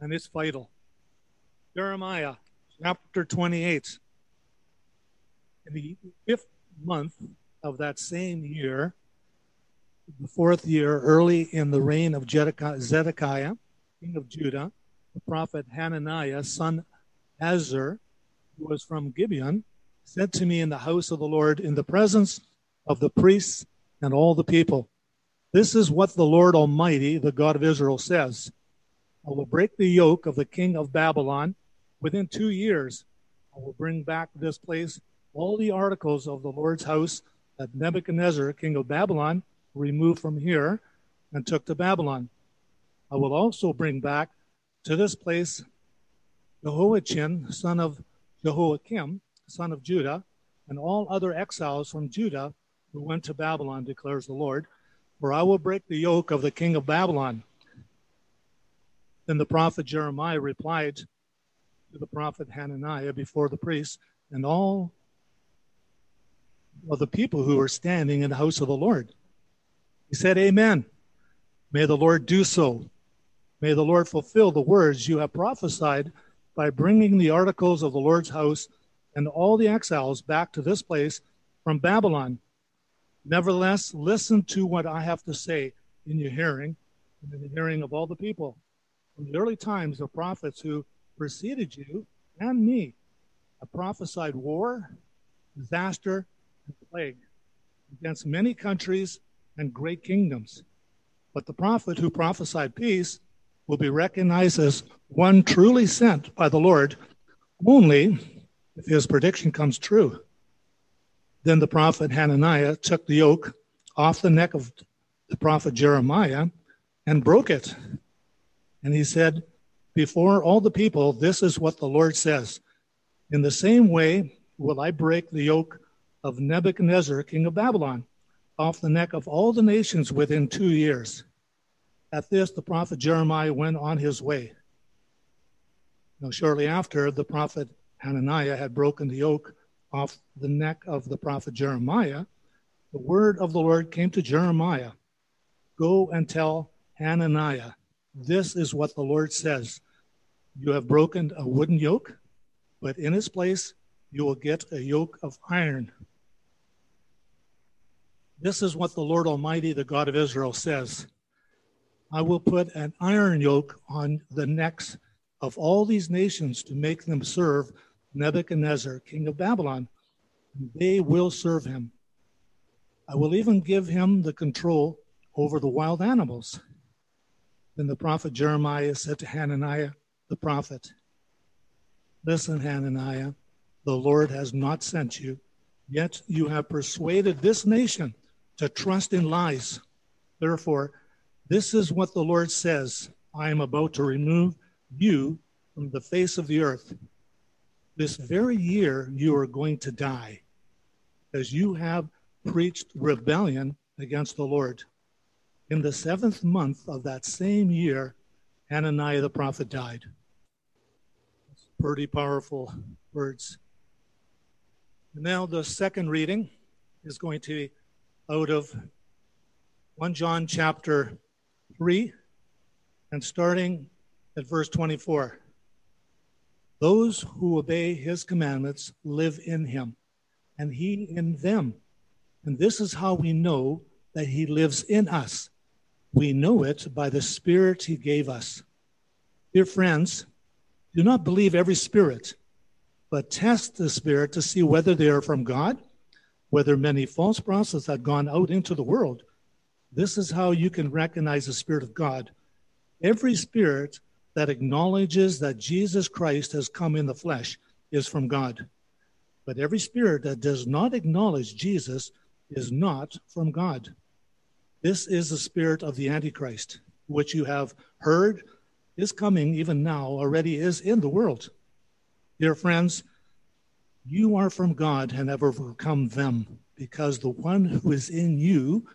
and it's vital. Jeremiah chapter 28. In the fifth month of that same year, the fourth year, early in the reign of Zedekiah, king of Judah, the prophet Hananiah, son Azzur, who was from Gibeon, said to me in the house of the Lord, in the presence of the priests and all the people, This is what the Lord Almighty, the God of Israel, says I will break the yoke of the king of Babylon within two years. I will bring back to this place all the articles of the Lord's house that Nebuchadnezzar, king of Babylon, removed from here and took to Babylon. I will also bring back to this place Jehoiachin, son of Jehoiakim, son of Judah, and all other exiles from Judah who went to Babylon, declares the Lord. For I will break the yoke of the king of Babylon. Then the prophet Jeremiah replied to the prophet Hananiah before the priests and all of the people who were standing in the house of the Lord. He said, Amen. May the Lord do so. May the Lord fulfill the words you have prophesied by bringing the articles of the Lord's house and all the exiles back to this place from Babylon. Nevertheless, listen to what I have to say in your hearing, and in the hearing of all the people. From the early times, the prophets who preceded you and me have prophesied war, disaster, and plague against many countries and great kingdoms. But the prophet who prophesied peace will be recognized as one truly sent by the Lord only if his prediction comes true. Then the prophet Hananiah took the yoke off the neck of the prophet Jeremiah and broke it. And he said, Before all the people, this is what the Lord says In the same way will I break the yoke of Nebuchadnezzar, king of Babylon, off the neck of all the nations within two years. At this, the prophet Jeremiah went on his way. Now, shortly after, the prophet Hananiah had broken the yoke off the neck of the prophet Jeremiah, the word of the Lord came to Jeremiah Go and tell Hananiah, this is what the Lord says. You have broken a wooden yoke, but in its place you will get a yoke of iron. This is what the Lord Almighty, the God of Israel, says I will put an iron yoke on the necks of all these nations to make them serve Nebuchadnezzar, king of Babylon. They will serve him. I will even give him the control over the wild animals. Then the prophet Jeremiah said to Hananiah, the prophet, Listen, Hananiah, the Lord has not sent you, yet you have persuaded this nation to trust in lies. Therefore, this is what the Lord says I am about to remove you from the face of the earth. This very year, you are going to die, as you have preached rebellion against the Lord. In the seventh month of that same year, Hananiah the prophet died. Pretty powerful words. Now, the second reading is going to be out of 1 John chapter 3 and starting at verse 24. Those who obey his commandments live in him, and he in them. And this is how we know that he lives in us. We know it by the Spirit he gave us. Dear friends, do not believe every spirit, but test the Spirit to see whether they are from God, whether many false prophets have gone out into the world. This is how you can recognize the Spirit of God. Every spirit that acknowledges that Jesus Christ has come in the flesh is from God. But every spirit that does not acknowledge Jesus is not from God. This is the spirit of the Antichrist, which you have heard is coming even now, already is in the world. Dear friends, you are from God and have overcome them, because the one who is in you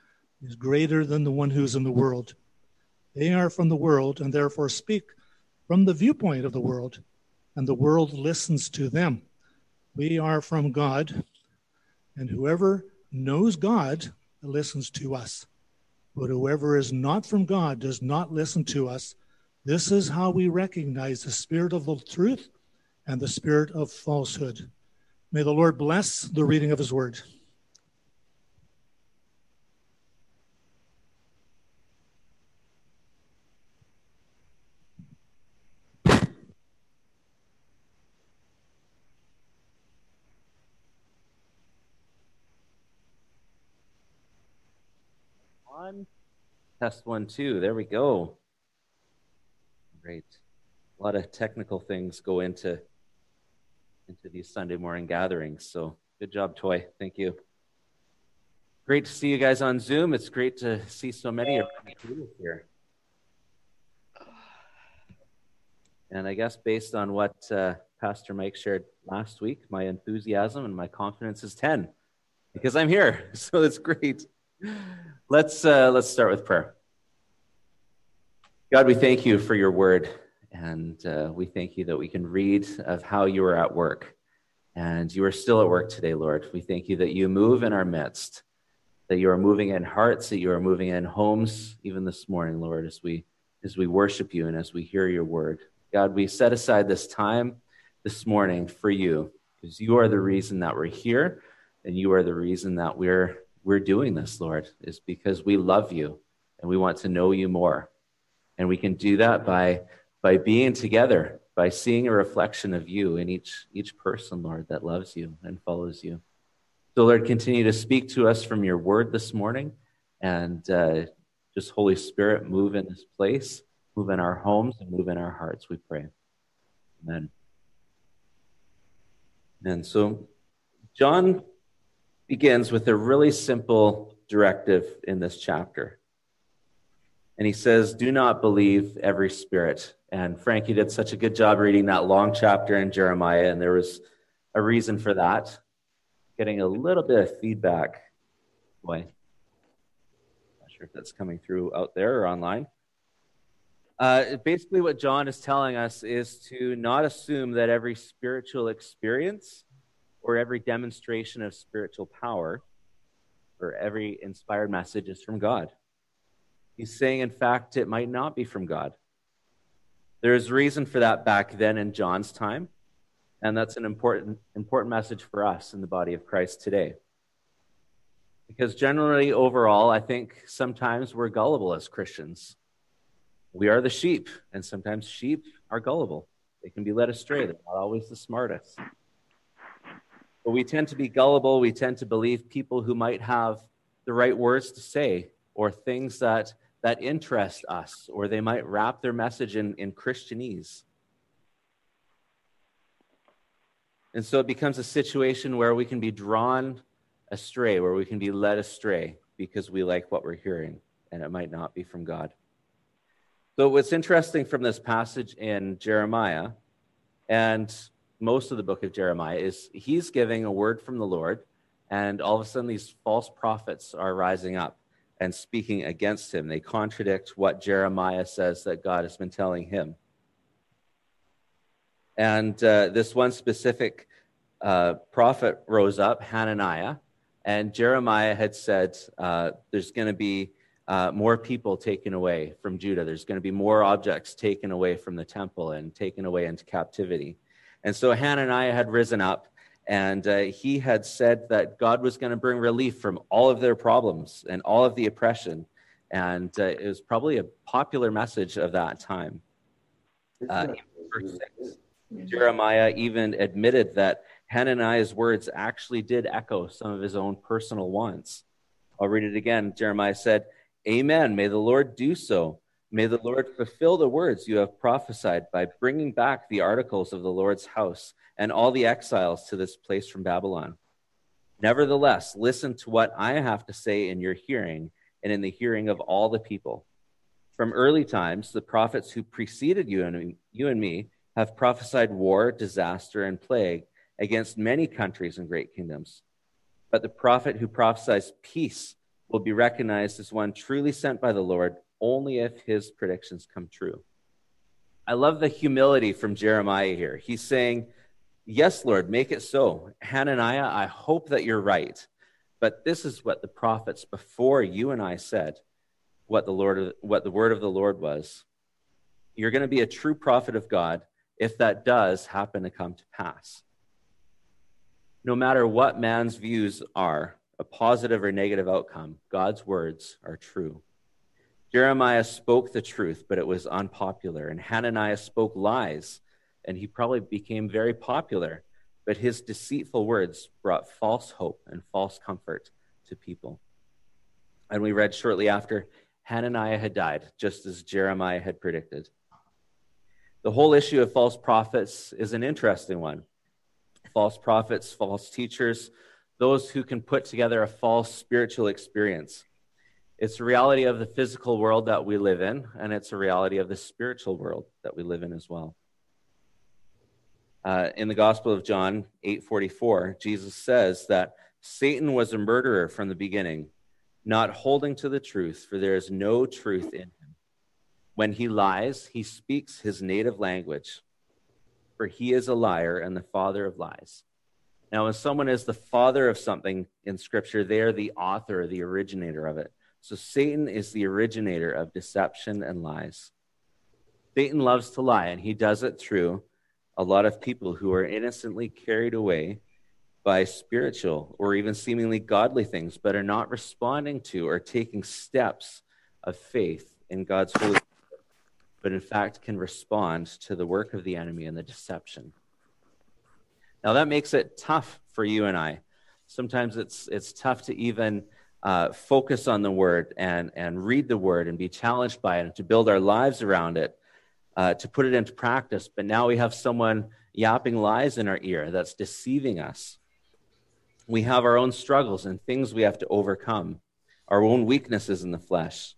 is greater than the one who is in the world. They are from the world and therefore speak from the viewpoint of the world, and the world listens to them. We are from God, and whoever knows God listens to us. But whoever is not from God does not listen to us. This is how we recognize the spirit of the truth and the spirit of falsehood. May the Lord bless the reading of his word. Test one, two. There we go. Great. A lot of technical things go into into these Sunday morning gatherings. So good job, Toy. Thank you. Great to see you guys on Zoom. It's great to see so many of you here. And I guess based on what uh, Pastor Mike shared last week, my enthusiasm and my confidence is 10 because I'm here. So it's great. Let's, uh, let's start with prayer. God, we thank you for your word. And uh, we thank you that we can read of how you are at work. And you are still at work today, Lord. We thank you that you move in our midst, that you are moving in hearts, that you are moving in homes, even this morning, Lord, as we, as we worship you and as we hear your word. God, we set aside this time this morning for you because you are the reason that we're here and you are the reason that we're, we're doing this, Lord, is because we love you and we want to know you more. And we can do that by by being together, by seeing a reflection of you in each, each person, Lord, that loves you and follows you. So, Lord, continue to speak to us from your word this morning and uh, just, Holy Spirit, move in this place, move in our homes, and move in our hearts, we pray. Amen. And so, John begins with a really simple directive in this chapter. And he says, Do not believe every spirit. And Frankie did such a good job reading that long chapter in Jeremiah, and there was a reason for that. Getting a little bit of feedback. Boy, not sure if that's coming through out there or online. Uh, basically, what John is telling us is to not assume that every spiritual experience or every demonstration of spiritual power or every inspired message is from God. He's saying, in fact, it might not be from God. There is reason for that back then in John's time, and that's an important, important message for us in the body of Christ today. Because generally, overall, I think sometimes we're gullible as Christians. We are the sheep, and sometimes sheep are gullible. They can be led astray, they're not always the smartest. But we tend to be gullible. We tend to believe people who might have the right words to say or things that that interest us, or they might wrap their message in, in Christianese. And so it becomes a situation where we can be drawn astray, where we can be led astray because we like what we're hearing, and it might not be from God. So, what's interesting from this passage in Jeremiah and most of the book of Jeremiah is he's giving a word from the Lord, and all of a sudden these false prophets are rising up and speaking against him. They contradict what Jeremiah says that God has been telling him. And uh, this one specific uh, prophet rose up, Hananiah, and Jeremiah had said, uh, There's going to be uh, more people taken away from Judah. There's going to be more objects taken away from the temple and taken away into captivity. And so Hananiah had risen up and uh, he had said that God was going to bring relief from all of their problems and all of the oppression. And uh, it was probably a popular message of that time. Uh, verse 6, Jeremiah even admitted that Hananiah's words actually did echo some of his own personal wants. I'll read it again. Jeremiah said, Amen. May the Lord do so. May the Lord fulfill the words you have prophesied by bringing back the articles of the Lord's house and all the exiles to this place from Babylon. Nevertheless, listen to what I have to say in your hearing and in the hearing of all the people. From early times, the prophets who preceded you and, you and me have prophesied war, disaster, and plague against many countries and great kingdoms. But the prophet who prophesies peace will be recognized as one truly sent by the Lord only if his predictions come true. I love the humility from Jeremiah here. He's saying, Yes, Lord, make it so. Hananiah, I hope that you're right. But this is what the prophets before you and I said, what the Lord, what the word of the Lord was. You're going to be a true prophet of God if that does happen to come to pass. No matter what man's views are, a positive or negative outcome, God's words are true. Jeremiah spoke the truth, but it was unpopular. And Hananiah spoke lies, and he probably became very popular. But his deceitful words brought false hope and false comfort to people. And we read shortly after Hananiah had died, just as Jeremiah had predicted. The whole issue of false prophets is an interesting one. False prophets, false teachers, those who can put together a false spiritual experience. It's a reality of the physical world that we live in, and it's a reality of the spiritual world that we live in as well. Uh, in the Gospel of John 8:44, Jesus says that Satan was a murderer from the beginning, not holding to the truth, for there is no truth in him. When he lies, he speaks his native language, for he is a liar and the father of lies. Now, when someone is the father of something in Scripture, they are the author, the originator of it. So Satan is the originator of deception and lies. Satan loves to lie, and he does it through a lot of people who are innocently carried away by spiritual or even seemingly godly things, but are not responding to or taking steps of faith in God's Holy but in fact can respond to the work of the enemy and the deception. Now that makes it tough for you and I. Sometimes it's it's tough to even uh, focus on the word and, and read the word and be challenged by it and to build our lives around it, uh, to put it into practice. But now we have someone yapping lies in our ear that's deceiving us. We have our own struggles and things we have to overcome, our own weaknesses in the flesh.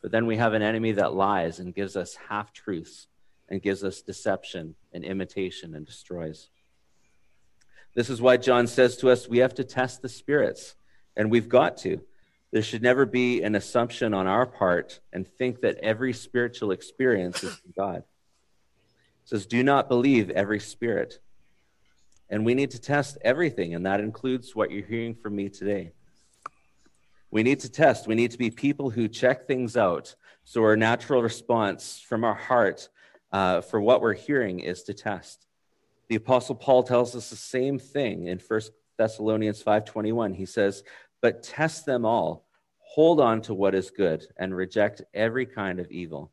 But then we have an enemy that lies and gives us half truths and gives us deception and imitation and destroys. This is why John says to us we have to test the spirits and we've got to. There should never be an assumption on our part and think that every spiritual experience is from God. It says, Do not believe every spirit. And we need to test everything, and that includes what you're hearing from me today. We need to test. We need to be people who check things out. So, our natural response from our heart uh, for what we're hearing is to test. The Apostle Paul tells us the same thing in 1 Thessalonians 5:21. He says, "But test them all, hold on to what is good, and reject every kind of evil."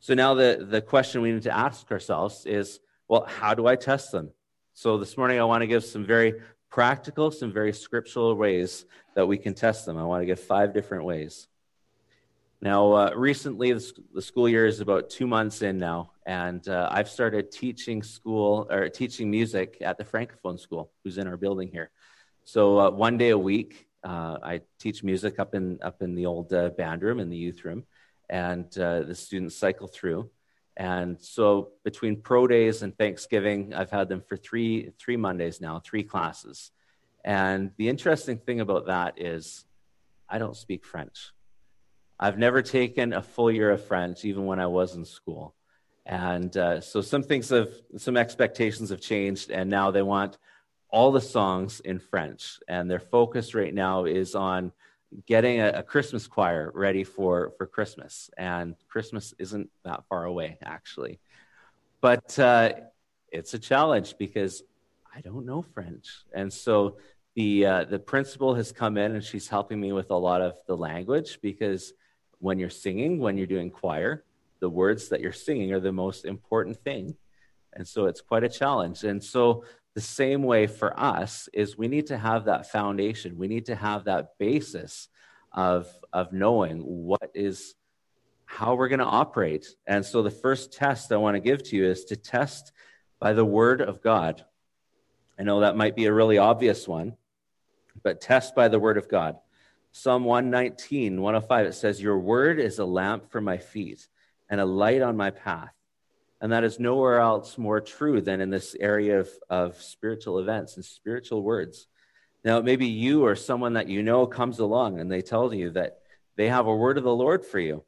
So now the, the question we need to ask ourselves is, well, how do I test them? So this morning I want to give some very practical, some very scriptural ways that we can test them. I want to give five different ways. Now, uh, recently, the, school year is about two months in now, and uh, I've started teaching school or teaching music at the Francophone School, who's in our building here. So uh, one day a week, uh, I teach music up in up in the old uh, band room in the youth room, and uh, the students cycle through. And so between pro days and Thanksgiving, I've had them for three three Mondays now, three classes. And the interesting thing about that is, I don't speak French. I've never taken a full year of French, even when I was in school. And uh, so some things have, some expectations have changed, and now they want all the songs in French. And their focus right now is on getting a, a Christmas choir ready for, for Christmas. And Christmas isn't that far away, actually. But uh, it's a challenge because I don't know French. And so the, uh, the principal has come in and she's helping me with a lot of the language because when you're singing, when you're doing choir, the words that you're singing are the most important thing. And so it's quite a challenge. And so the same way for us is we need to have that foundation. We need to have that basis of, of knowing what is how we're going to operate. And so the first test I want to give to you is to test by the word of God. I know that might be a really obvious one, but test by the word of God. Psalm 119, 105, it says, Your word is a lamp for my feet and a light on my path. And that is nowhere else more true than in this area of, of spiritual events and spiritual words. Now, maybe you or someone that you know comes along and they tell you that they have a word of the Lord for you.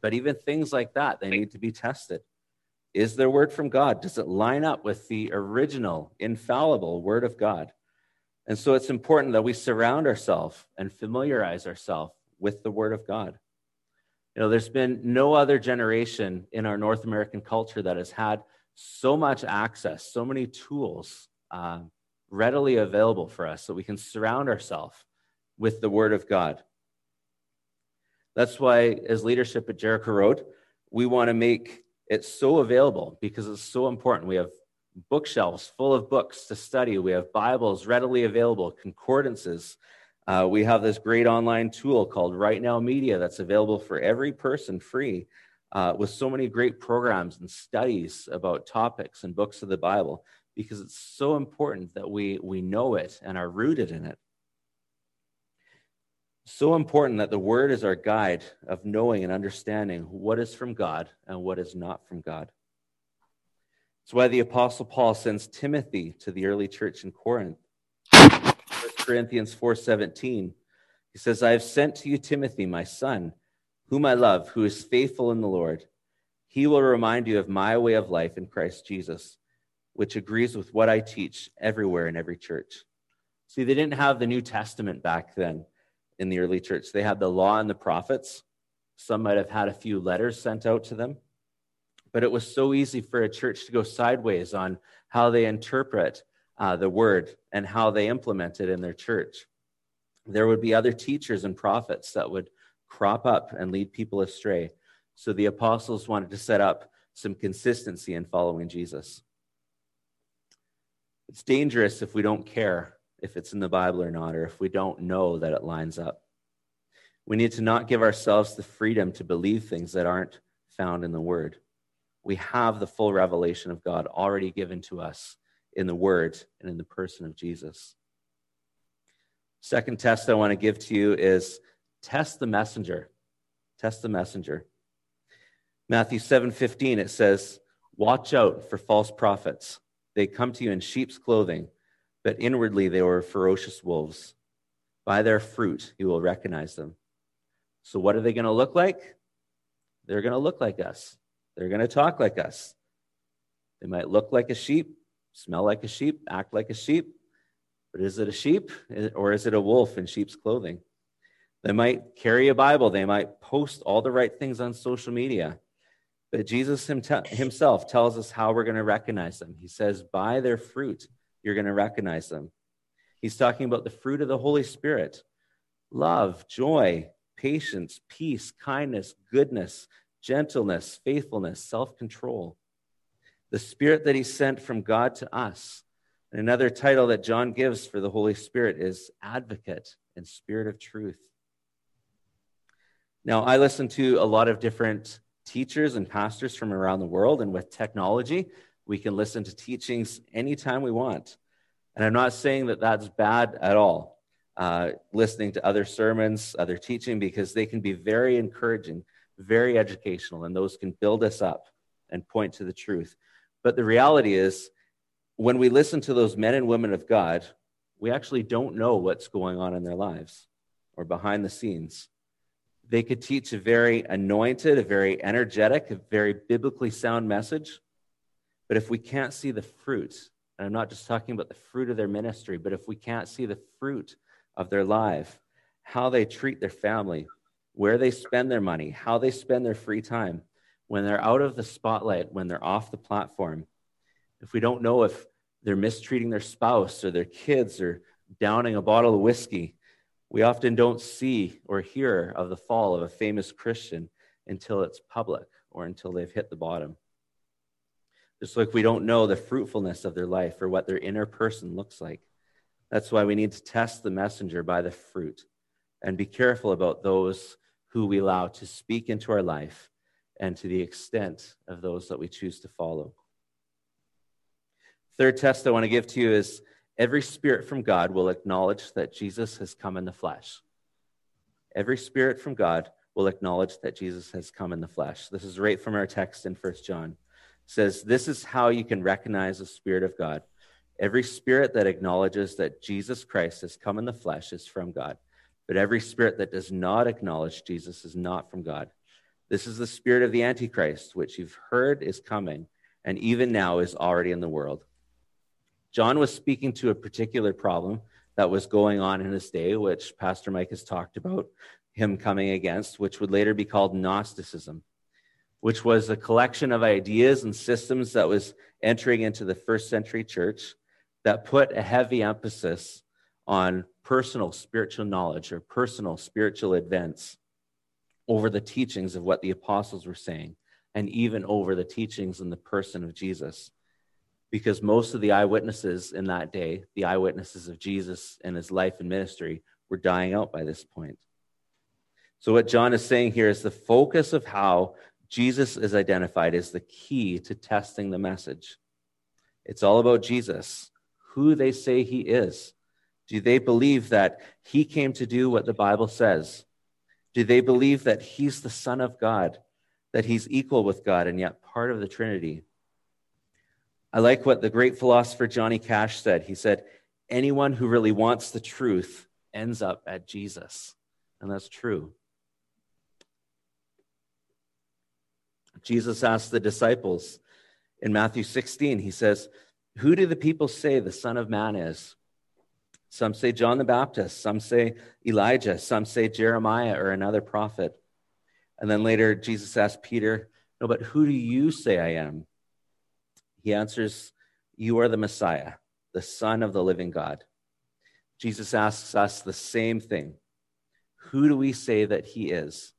But even things like that, they need to be tested. Is their word from God? Does it line up with the original, infallible word of God? And so it's important that we surround ourselves and familiarize ourselves with the Word of God. You know, there's been no other generation in our North American culture that has had so much access, so many tools uh, readily available for us so we can surround ourselves with the Word of God. That's why, as leadership at Jericho Road, we want to make it so available because it's so important. We have bookshelves full of books to study, we have Bibles readily available, concordances. Uh, we have this great online tool called Right Now Media that's available for every person free uh, with so many great programs and studies about topics and books of the Bible because it's so important that we, we know it and are rooted in it. So important that the word is our guide of knowing and understanding what is from God and what is not from God. It's why the Apostle Paul sends Timothy to the early church in Corinth. 1 Corinthians 4:17. He says, I have sent to you Timothy, my son, whom I love, who is faithful in the Lord. He will remind you of my way of life in Christ Jesus, which agrees with what I teach everywhere in every church. See, they didn't have the New Testament back then in the early church. They had the law and the prophets. Some might have had a few letters sent out to them. But it was so easy for a church to go sideways on how they interpret uh, the word and how they implement it in their church. There would be other teachers and prophets that would crop up and lead people astray. So the apostles wanted to set up some consistency in following Jesus. It's dangerous if we don't care if it's in the Bible or not, or if we don't know that it lines up. We need to not give ourselves the freedom to believe things that aren't found in the Word. We have the full revelation of God already given to us in the Word and in the person of Jesus. Second test I want to give to you is test the messenger. Test the messenger. Matthew 7:15 it says, "Watch out for false prophets. They come to you in sheep's clothing, but inwardly they were ferocious wolves. By their fruit you will recognize them. So, what are they going to look like? They're going to look like us. They're going to talk like us. They might look like a sheep, smell like a sheep, act like a sheep. But is it a sheep or is it a wolf in sheep's clothing? They might carry a Bible. They might post all the right things on social media. But Jesus himself tells us how we're going to recognize them. He says, By their fruit, you're going to recognize them. He's talking about the fruit of the Holy Spirit love, joy, patience, peace, kindness, goodness, gentleness, faithfulness, self control. The Spirit that He sent from God to us. And another title that John gives for the Holy Spirit is Advocate and Spirit of Truth. Now, I listen to a lot of different teachers and pastors from around the world, and with technology, we can listen to teachings anytime we want. And I'm not saying that that's bad at all, uh, listening to other sermons, other teaching, because they can be very encouraging, very educational, and those can build us up and point to the truth. But the reality is, when we listen to those men and women of God, we actually don't know what's going on in their lives or behind the scenes. They could teach a very anointed, a very energetic, a very biblically sound message, but if we can't see the fruit, and I'm not just talking about the fruit of their ministry, but if we can't see the fruit of their life, how they treat their family, where they spend their money, how they spend their free time, when they're out of the spotlight, when they're off the platform, if we don't know if they're mistreating their spouse or their kids or downing a bottle of whiskey, we often don't see or hear of the fall of a famous Christian until it's public or until they've hit the bottom. Just like we don't know the fruitfulness of their life or what their inner person looks like. That's why we need to test the messenger by the fruit and be careful about those who we allow to speak into our life and to the extent of those that we choose to follow. Third test I want to give to you is every spirit from God will acknowledge that Jesus has come in the flesh. Every spirit from God will acknowledge that Jesus has come in the flesh. This is right from our text in First John says this is how you can recognize the Spirit of God. Every spirit that acknowledges that Jesus Christ has come in the flesh is from God, but every spirit that does not acknowledge Jesus is not from God. This is the spirit of the Antichrist, which you've heard is coming, and even now is already in the world. John was speaking to a particular problem that was going on in his day, which Pastor Mike has talked about him coming against, which would later be called Gnosticism, which was a collection of ideas and systems that was entering into the first century church that put a heavy emphasis on personal spiritual knowledge or personal spiritual events over the teachings of what the apostles were saying and even over the teachings in the person of Jesus. Because most of the eyewitnesses in that day, the eyewitnesses of Jesus and his life and ministry, were dying out by this point. So, what John is saying here is the focus of how Jesus is identified is the key to testing the message. It's all about Jesus, who they say he is. Do they believe that he came to do what the Bible says? Do they believe that he's the Son of God, that he's equal with God and yet part of the Trinity? I like what the great philosopher Johnny Cash said. He said, Anyone who really wants the truth ends up at Jesus. And that's true. Jesus asked the disciples in Matthew 16, he says, Who do the people say the Son of Man is? Some say John the Baptist, some say Elijah, some say Jeremiah or another prophet. And then later, Jesus asked Peter, No, but who do you say I am? He answers, You are the Messiah, the Son of the living God. Jesus asks us the same thing Who do we say that he is?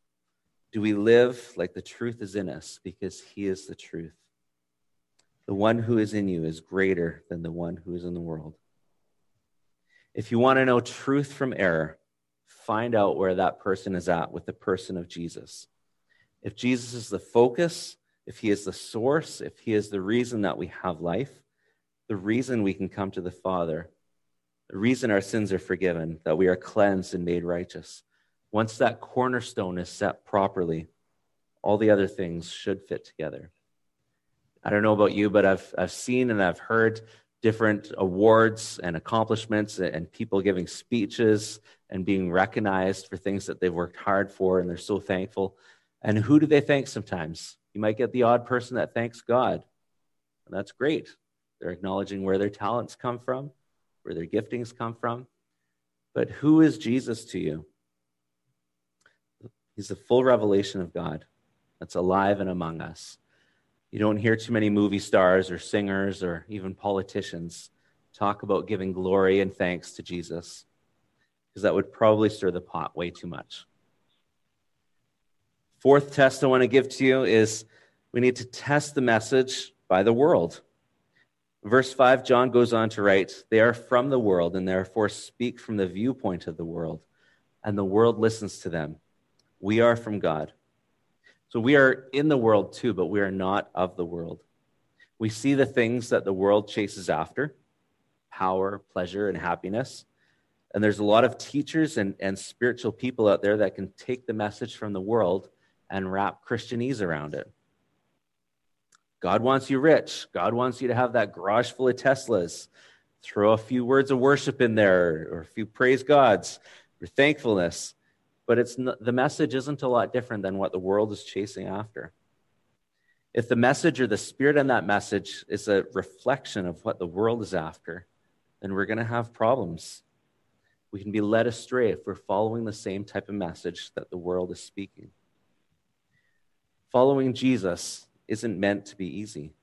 Do we live like the truth is in us because he is the truth? The one who is in you is greater than the one who is in the world. If you want to know truth from error, find out where that person is at with the person of Jesus. If Jesus is the focus, if he is the source, if he is the reason that we have life, the reason we can come to the Father, the reason our sins are forgiven, that we are cleansed and made righteous, once that cornerstone is set properly, all the other things should fit together. I don't know about you, but I've, I've seen and I've heard different awards and accomplishments and people giving speeches and being recognized for things that they've worked hard for and they're so thankful. And who do they thank sometimes? You might get the odd person that thanks God. And that's great. They're acknowledging where their talents come from, where their giftings come from. But who is Jesus to you? He's the full revelation of God that's alive and among us. You don't hear too many movie stars or singers or even politicians talk about giving glory and thanks to Jesus, because that would probably stir the pot way too much. Fourth test I want to give to you is we need to test the message by the world. Verse 5, John goes on to write, They are from the world and therefore speak from the viewpoint of the world, and the world listens to them. We are from God. So we are in the world too, but we are not of the world. We see the things that the world chases after power, pleasure, and happiness. And there's a lot of teachers and, and spiritual people out there that can take the message from the world and wrap Christianese around it. God wants you rich. God wants you to have that garage full of Teslas. Throw a few words of worship in there or a few praise gods or thankfulness but it's the message isn't a lot different than what the world is chasing after. If the message or the spirit in that message is a reflection of what the world is after, then we're going to have problems. We can be led astray if we're following the same type of message that the world is speaking. Following Jesus isn't meant to be easy.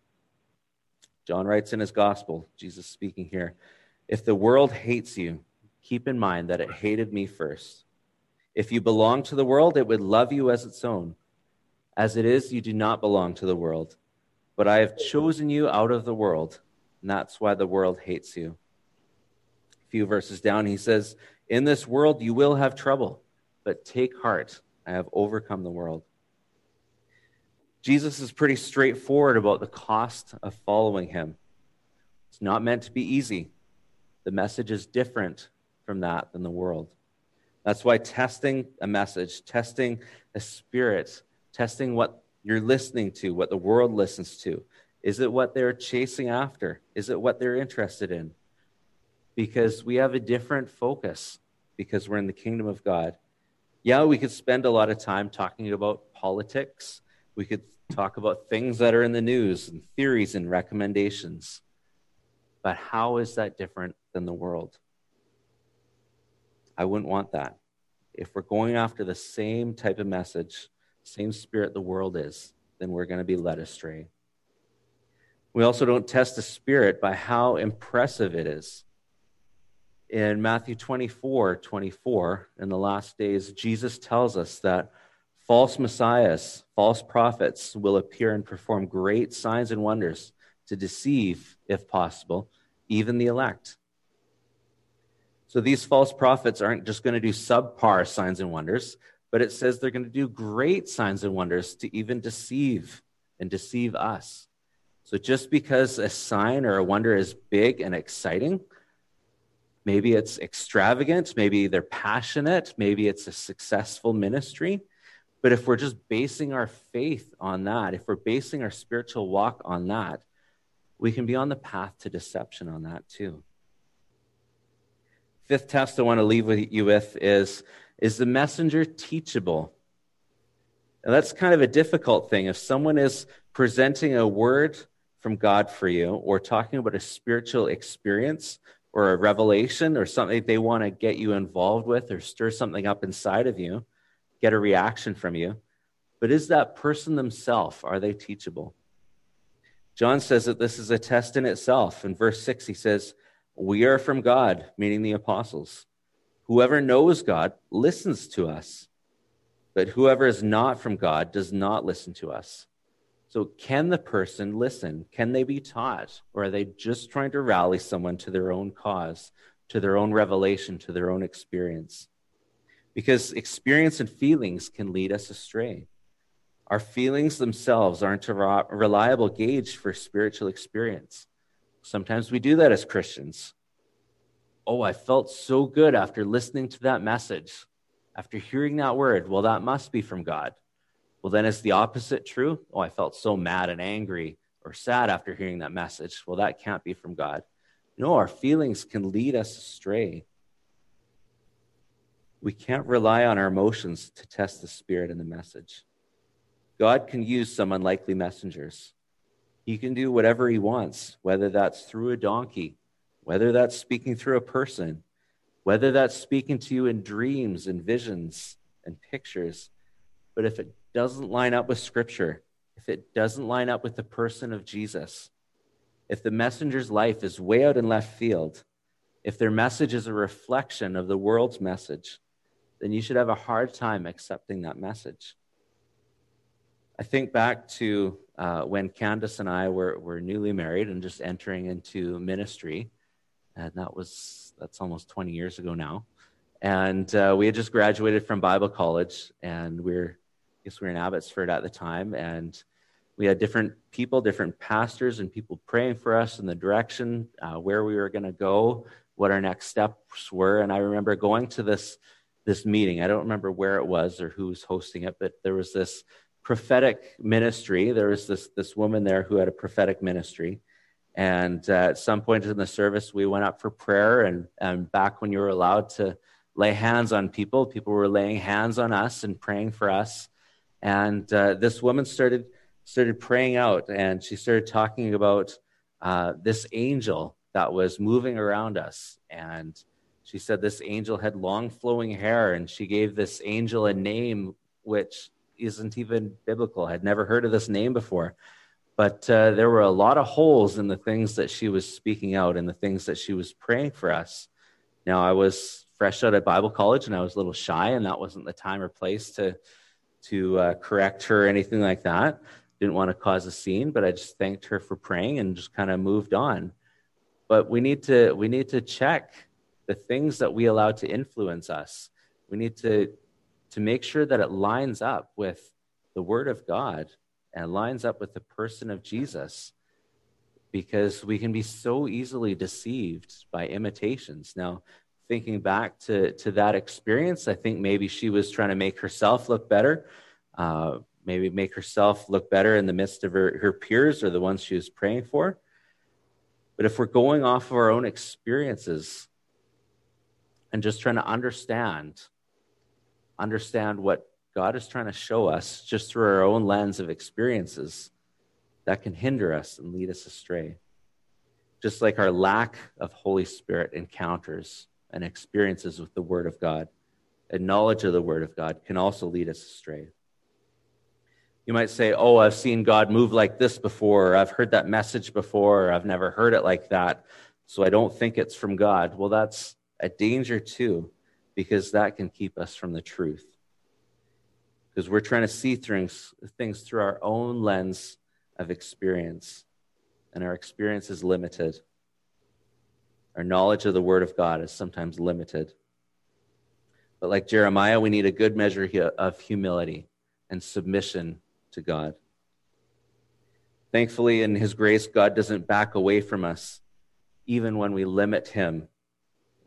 John writes in his gospel, Jesus speaking here, if the world hates you, keep in mind that it hated me first. If you belong to the world, it would love you as its own. As it is, you do not belong to the world. But I have chosen you out of the world, and that's why the world hates you. A few verses down, he says, In this world you will have trouble, but take heart. I have overcome the world. Jesus is pretty straightforward about the cost of following him. It's not meant to be easy. The message is different from that than the world. That's why testing a message, testing a spirit, testing what you're listening to, what the world listens to. Is it what they're chasing after? Is it what they're interested in? Because we have a different focus because we're in the kingdom of God. Yeah, we could spend a lot of time talking about politics. We could talk about things that are in the news and theories and recommendations. But how is that different than the world? I wouldn't want that. if we're going after the same type of message, same spirit the world is, then we're going to be led astray. We also don't test the spirit by how impressive it is. In Matthew 24 24, in the last days, Jesus tells us that false messiahs, false prophets will appear and perform great signs and wonders to deceive, if possible, even the elect. So these false prophets aren't just going to do subpar signs and wonders, but it says they're going to do great signs and wonders to even deceive and deceive us. So just because a sign or a wonder is big and exciting, maybe it's extravagant, maybe they're passionate, maybe it's a successful ministry. But if we're just basing our faith on that, if we're basing our spiritual walk on that, we can be on the path to deception on that too. Fifth test I want to leave with you with is is the messenger teachable? And that's kind of a difficult thing. If someone is presenting a word from God for you or talking about a spiritual experience or a revelation or something they want to get you involved with or stir something up inside of you, get a reaction from you. But is that person themselves, are they teachable? John says that this is a test in itself. In verse 6, he says, We are from God, meaning the apostles. Whoever knows God listens to us, but whoever is not from God does not listen to us. So, can the person listen? Can they be taught? Or are they just trying to rally someone to their own cause, to their own revelation, to their own experience? Because experience and feelings can lead us astray. Our feelings themselves aren't a reliable gauge for spiritual experience. Sometimes we do that as Christians. Oh, I felt so good after listening to that message, after hearing that word. Well, that must be from God. Well, then is the opposite true? Oh, I felt so mad and angry or sad after hearing that message. Well, that can't be from God. No, our feelings can lead us astray. We can't rely on our emotions to test the spirit and the message. God can use some unlikely messengers. He can do whatever he wants, whether that's through a donkey, whether that's speaking through a person, whether that's speaking to you in dreams and visions and pictures. But if it doesn't line up with Scripture, if it doesn't line up with the person of Jesus, if the messenger's life is way out in left field, if their message is a reflection of the world's message, then you should have a hard time accepting that message. I think back to uh, when Candace and I were, were newly married and just entering into ministry. And that was, that's almost 20 years ago now. And uh, we had just graduated from Bible college and we are I guess we were in Abbotsford at the time. And we had different people, different pastors and people praying for us in the direction, uh, where we were going to go, what our next steps were. And I remember going to this, this meeting. I don't remember where it was or who was hosting it, but there was this prophetic ministry. There was this, this woman there who had a prophetic ministry. And uh, at some point in the service, we went up for prayer. And, and back when you were allowed to lay hands on people, people were laying hands on us and praying for us. And uh, this woman started, started praying out, and she started talking about uh, this angel that was moving around us. And she said this angel had long flowing hair, and she gave this angel a name which isn't even biblical. I'd never heard of this name before. But uh, there were a lot of holes in the things that she was speaking out and the things that she was praying for us. Now, I was fresh out of Bible college and I was a little shy, and that wasn't the time or place to, to uh, correct her or anything like that. Didn't want to cause a scene, but I just thanked her for praying and just kind of moved on. But we need to we need to check the things that we allow to influence us. We need to to make sure that it lines up with the Word of God and lines up with the person of Jesus because we can be so easily deceived by imitations. Now, thinking back to, to that experience, I think maybe she was trying to make herself look better, uh, maybe make herself look better in the midst of her, her peers or the ones she was praying for. But if we're going off of our own experiences and just trying to understand understand what God is trying to show us just through our own lens of experiences, that can hinder us and lead us astray. Just like our lack of Holy Spirit encounters and experiences with the Word of God and knowledge of the Word of God can also lead us astray. You might say, Oh, I've seen God move like this before, or I've heard that message before, or I've never heard it like that, so I don't think it's from God. Well, that's a danger too, because that can keep us from the truth. Because we're trying to see things, things through our own lens of experience, and our experience is limited. Our knowledge of the Word of God is sometimes limited. But like Jeremiah, we need a good measure of humility and submission to God. Thankfully, in His grace, God doesn't back away from us, even when we limit Him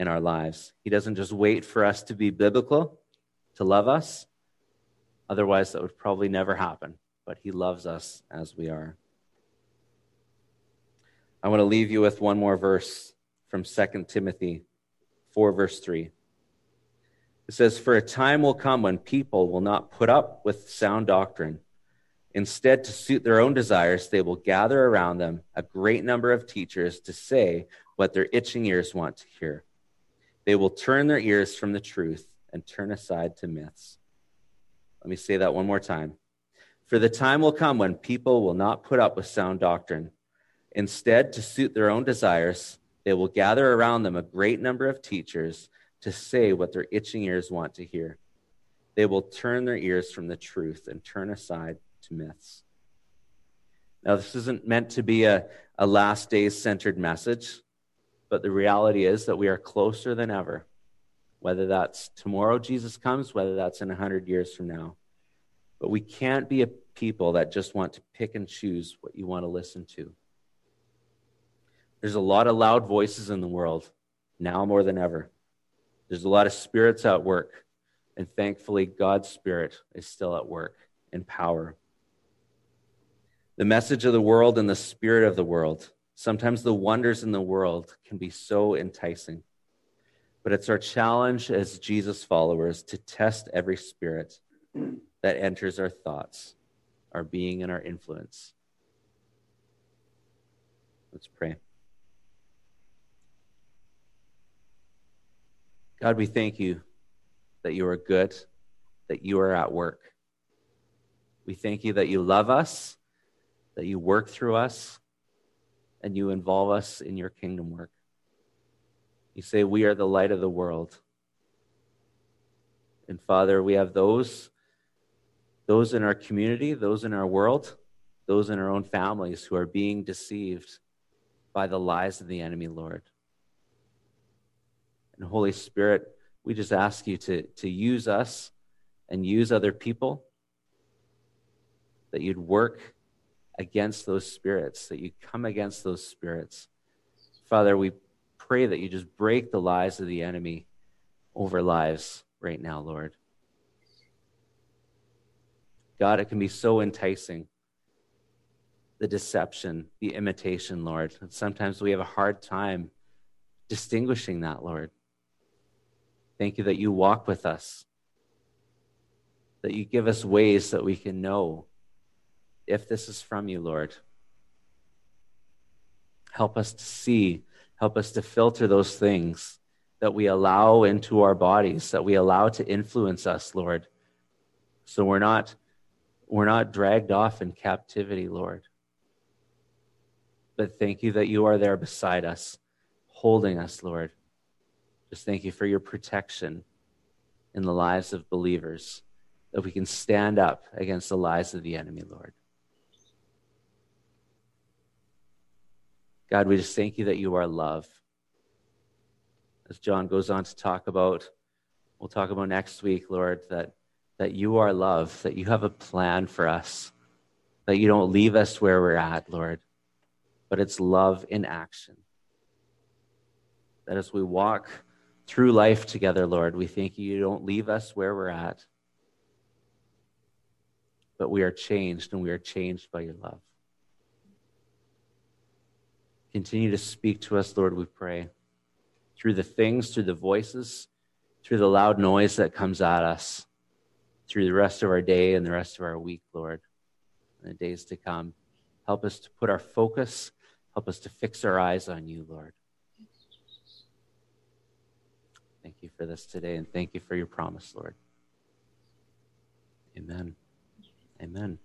in our lives. He doesn't just wait for us to be biblical, to love us. Otherwise, that would probably never happen. But He loves us as we are. I want to leave you with one more verse from 2 Timothy 4, verse 3. It says, For a time will come when people will not put up with sound doctrine. Instead, to suit their own desires, they will gather around them a great number of teachers to say what their itching ears want to hear. They will turn their ears from the truth and turn aside to myths. Let me say that one more time. For the time will come when people will not put up with sound doctrine. Instead, to suit their own desires, they will gather around them a great number of teachers to say what their itching ears want to hear. They will turn their ears from the truth and turn aside to myths. Now, this isn't meant to be a, a last days centered message, but the reality is that we are closer than ever, whether that's tomorrow Jesus comes, whether that's in 100 years from now. But we can't be a people that just want to pick and choose what you want to listen to. There's a lot of loud voices in the world, now more than ever. There's a lot of spirits at work, and thankfully, God's Spirit is still at work in power. The message of the world and the spirit of the world, sometimes the wonders in the world can be so enticing. But it's our challenge as Jesus followers to test every spirit that enters our thoughts, our being, and our influence. Let's pray. God, we thank you that you are good, that you are at work. We thank you that you love us, that you work through us, and you involve us in your kingdom work. You say, We are the light of the world. And Father, we have those, those in our community, those in our world, those in our own families who are being deceived by the lies of the enemy, Lord. And Holy Spirit, we just ask you to, to use us and use other people, that you'd work against those spirits, that you come against those spirits. Father, we pray that you just break the lies of the enemy over lives right now, Lord. God, it can be so enticing. The deception, the imitation, Lord. And sometimes we have a hard time distinguishing that, Lord. Thank you that you walk with us, that you give us ways that we can know if this is from you, Lord. Help us to see, help us to filter those things that we allow into our bodies, that we allow to influence us, Lord. So we're not we're not dragged off in captivity, Lord. But thank you that you are there beside us, holding us, Lord. Just thank you for your protection in the lives of believers, that we can stand up against the lies of the enemy, Lord. God, we just thank you that you are love. As John goes on to talk about, we'll talk about next week, Lord, that, that you are love, that you have a plan for us, that you don't leave us where we're at, Lord, but it's love in action. That as we walk through life together, Lord. We thank you, you don't leave us where we're at, but we are changed and we are changed by your love. Continue to speak to us, Lord, we pray, through the things, through the voices, through the loud noise that comes at us, through the rest of our day and the rest of our week, Lord, and the days to come. Help us to put our focus, help us to fix our eyes on you, Lord. Thank you for this today, and thank you for your promise, Lord. Amen. Amen.